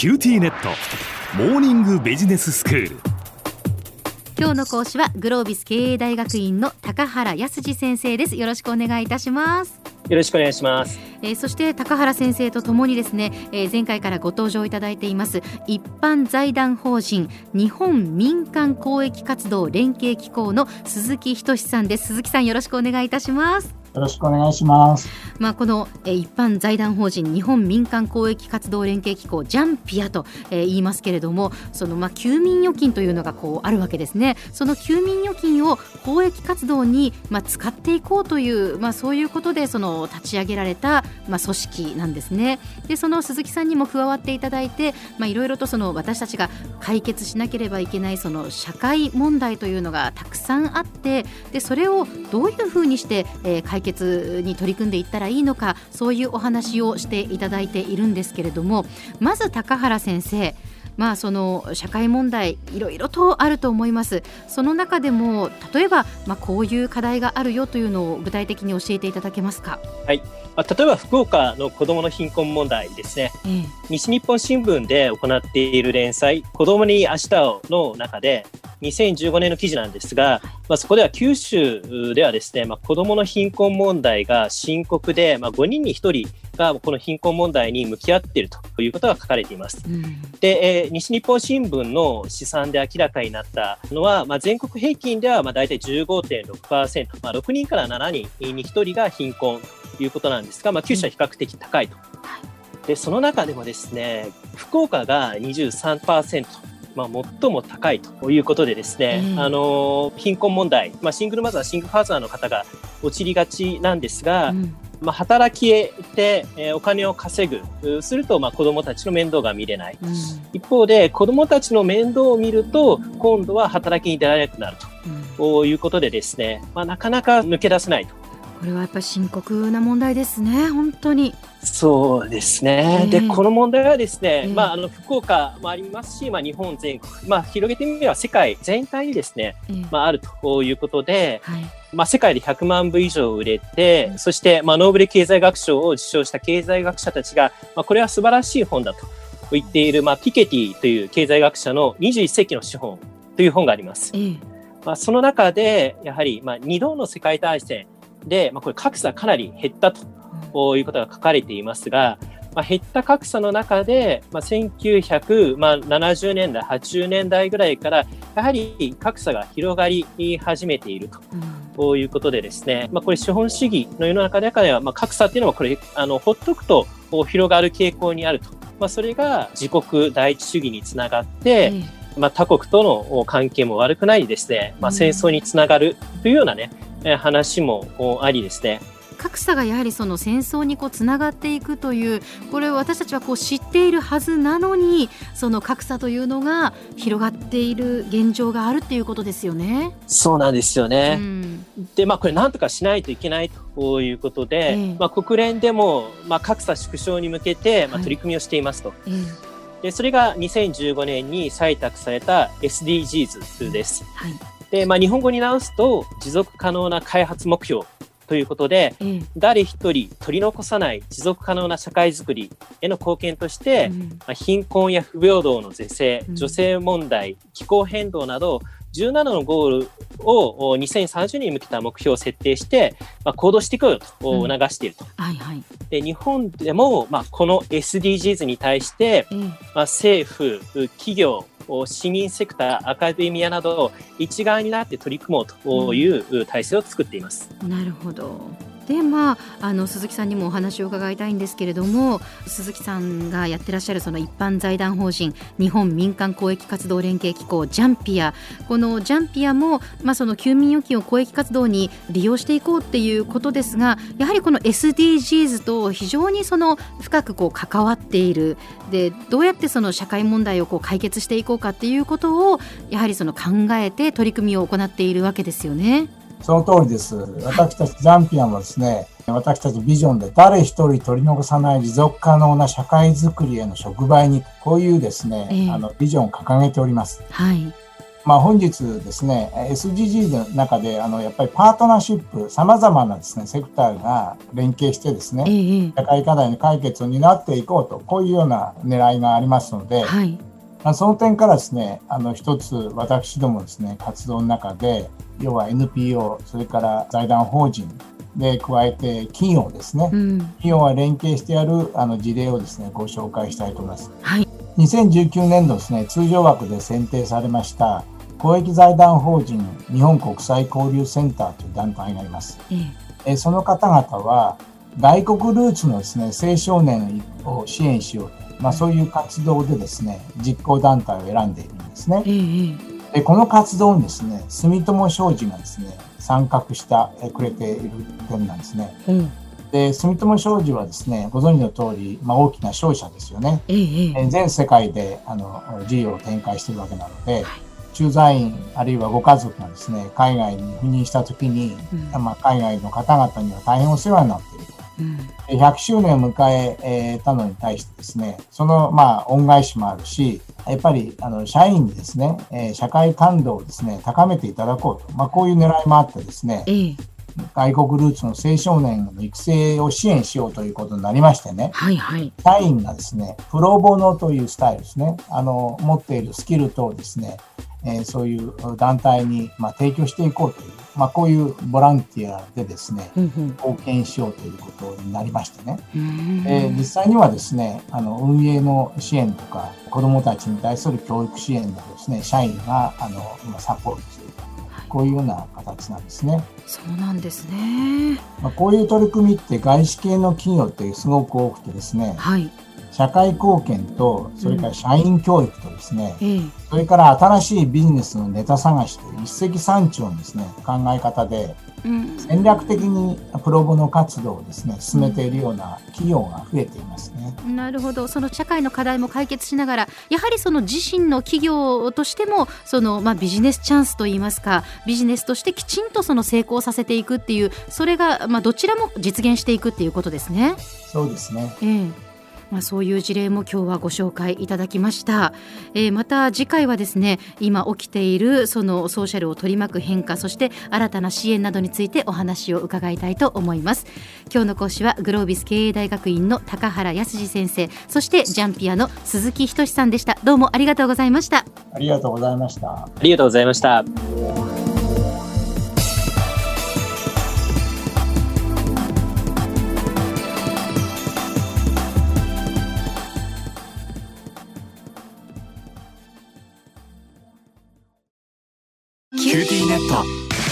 QTnet。モーニングビジネススクール。今日の講師はグロービス経営大学院の高原康次先生です。よろしくお願いいたします。よろしくお願いします。えー、そして高原先生とともにですね、えー、前回からご登場いただいています一般財団法人日本民間公益活動連携機構の鈴木仁さんです。鈴木さんよろしくお願いいたしますよろしくお願いします。まあ、この、え一般財団法人日本民間公益活動連携機構ジャンピアと、え言いますけれどもその、まあ、休眠預金というのがこうあるわけですねその休眠預金を公益活動に、まあ、使っていこうという、まあ、そういうことでその立ち上げられた、まあ、組織なんですねでその鈴木さんにも加わっていただいていろいろとその私たちが解決しなければいけないその社会問題というのがたくさんあってでそれをどういうふうにして、えー、解解決に取り組んでいったらいいのかそういうお話をしていただいているんですけれどもまず高原先生まあ、その社会問題いろいろとあると思います。その中でも例えば、まあ、こういう課題があるよというのを具体的に教えていただけますか？はい。まあ、例えば福岡の子どもの貧困問題ですね、ええ、西日本新聞で行っている連載「子どもに明日を」の中で2015年の記事なんですが、まあ、そこでは九州ではですね、まあ、子どもの貧困問題が深刻で、まあ、5人に1人がこの貧困問題に向き合っているということが書かれています。うん、で、えー、西日本新聞の試算で明らかになったのは、まあ、全国平均ではまあ大体15.6%、まあ、6人から7人に1人が貧困ということなんですが、まあ、九州は比較的高いと。うん、でその中でもですね福岡が23%。まあ、最も高いということでですね、うん、あの貧困問題、まあ、シングルマザー、シングルファーザーの方が陥りがちなんですが、うん、まあ、働き得て、えー、お金を稼ぐ、すると、まあ、子供たちの面倒が見れない。うん、一方で、子供たちの面倒を見ると、今度は働きに出られなくなると、いうことでですね、まあ、なかなか抜け出せないと。これはやっぱり深刻な問題ですね、本当に。そうですね。えー、で、この問題はですね、えー、まあ、あの、福岡もありますし、まあ、日本全国、まあ、広げてみれば世界全体にですね、えー、まあ、あるということで、はい、まあ、世界で100万部以上売れて、そして、まあ、ノーベル経済学賞を受賞した経済学者たちが、まあ、これは素晴らしい本だと言っている、まあ、ピケティという経済学者の21世紀の資本という本があります。まあ、その中で、やはり、まあ、2度の世界大戦、で、まあ、これ格差かなり減ったということが書かれていますが、まあ、減った格差の中で、まあ、1970年代、80年代ぐらいから、やはり格差が広がり始めているということでですね、まあ、これ資本主義の世の中の中では、まあ、格差っていうのはこれ、あの、ほっとくと広がる傾向にあると。まあ、それが自国第一主義につながって、まあ、他国との関係も悪くないですね、まあ、戦争につながるというようなね、話もありですね。格差がやはりその戦争にこうつながっていくというこれを私たちはこう知っているはずなのにその格差というのが広がっている現状があるっていうことですよね。そうなんですよね。うん、でまあこれなんとかしないといけないということで、えー、まあ、国連でも、まあ、格差縮小に向けて、まあ、取り組みをしていますと。はいえーでそれが2015年に採択された SDGs です。はいで、まあ、日本語に直すと、持続可能な開発目標ということで、うん、誰一人取り残さない持続可能な社会づくりへの貢献として、うん、まあ、貧困や不平等の是正、女性問題、気候変動など、17のゴールを2030年に向けた目標を設定して、まあ、行動していくと促していると。うんはいはい、で日本でも、まあ、この SDGs に対して、うん、まあ、政府、企業、市民セクター、アカデミアなど一丸になって取り組もうという体制を作っています。なるほど。でまあ、あの鈴木さんにもお話を伺いたいんですけれども鈴木さんがやってらっしゃるその一般財団法人日本民間公益活動連携機構ジャンピアこのジャンピアも、まあ、その休眠預金を公益活動に利用していこうっていうことですがやはりこの SDGs と非常にその深くこう関わっているでどうやってその社会問題をこう解決していこうかっていうことをやはりその考えて取り組みを行っているわけですよね。その通りです。私たちジャンピアンはですね、私たちビジョンで誰一人取り残さない持続可能な社会づくりへの触媒に、こういうですね、えー、あのビジョンを掲げております。はい。まあ、本日ですね、SDG の中で、あの、やっぱりパートナーシップ、様々なですね、セクターが連携してですね、ええ、社会課題の解決を担っていこうと、こういうような狙いがありますので、はい、まあ、その点からですね、あの、一つ私どもですね、活動の中で、要は NPO、それから財団法人、で加えて企業ですね、うん、企業が連携してやるあの事例をですねご紹介したいと思います。はい、2019年度ですね通常枠で選定されました公益財団法人日本国際交流センターという団体があります。えその方々は外国ルーツのですね青少年を支援しようと、まあ、そういう活動でですね実行団体を選んでいるんですね。でこの活動にですね住友商事がですね参画したくれている点なんですね。うん。で住友商事はですねご存知の通り、まあ、大きな商社ですよね、ええ、全世界であの事業を展開しているわけなので、はい、駐在員あるいはご家族がですね海外に赴任した時に、うん、まあ、海外の方々には大変お世話になっている。と。うん、100周年を迎えたのに対してですねそのまあ恩返しもあるしやっぱりあの社員にですね、え社会感動をですね高めていただこうと、まあ、こういう狙いもあってですね、え外国ルーツの青少年の育成を支援しようということになりましてね、はいはい、社員がですね、プロボノというスタイルですね、あの、持っているスキル等ですね、えー、そういう団体に、まあ、提供していこうという、まあ、こういうボランティアでですね、貢献しようということになりましてね、えー、実際にはですねあの運営の支援とか子どもたちに対する教育支援などですね社員があのサポートするこういうような形なんですね。そうなんですね。まあ、こういう取り組みって外資系の企業ってすごく多くてですね、はい、社会貢献と、それから社員教育とですね、うん、それから新しいビジネスのネタ探しという一石三鳥のですね、考え方で、戦略的にプロボの活動をですね進めているような企業が増えていますね。なるほど。その社会の課題も解決しながらやはりその自身の企業としてもその、まあ、ビジネスチャンスといいますかビジネスとしてきちんとその成功させていくっていうそれが、まあ、どちらも実現していくっていうことですね。そうですね、えーまあ、そういう事例も今日はご紹介いただきました、えー、また次回はですね今起きているそのソーシャルを取り巻く変化そして新たな支援などについてお話を伺いたいと思います。今日の講師はグロービス経営大学院の高原康先生そしてジャンピアの鈴木仁さんでした。どうもありがとうございました。ありがとうございました。ありがとうございました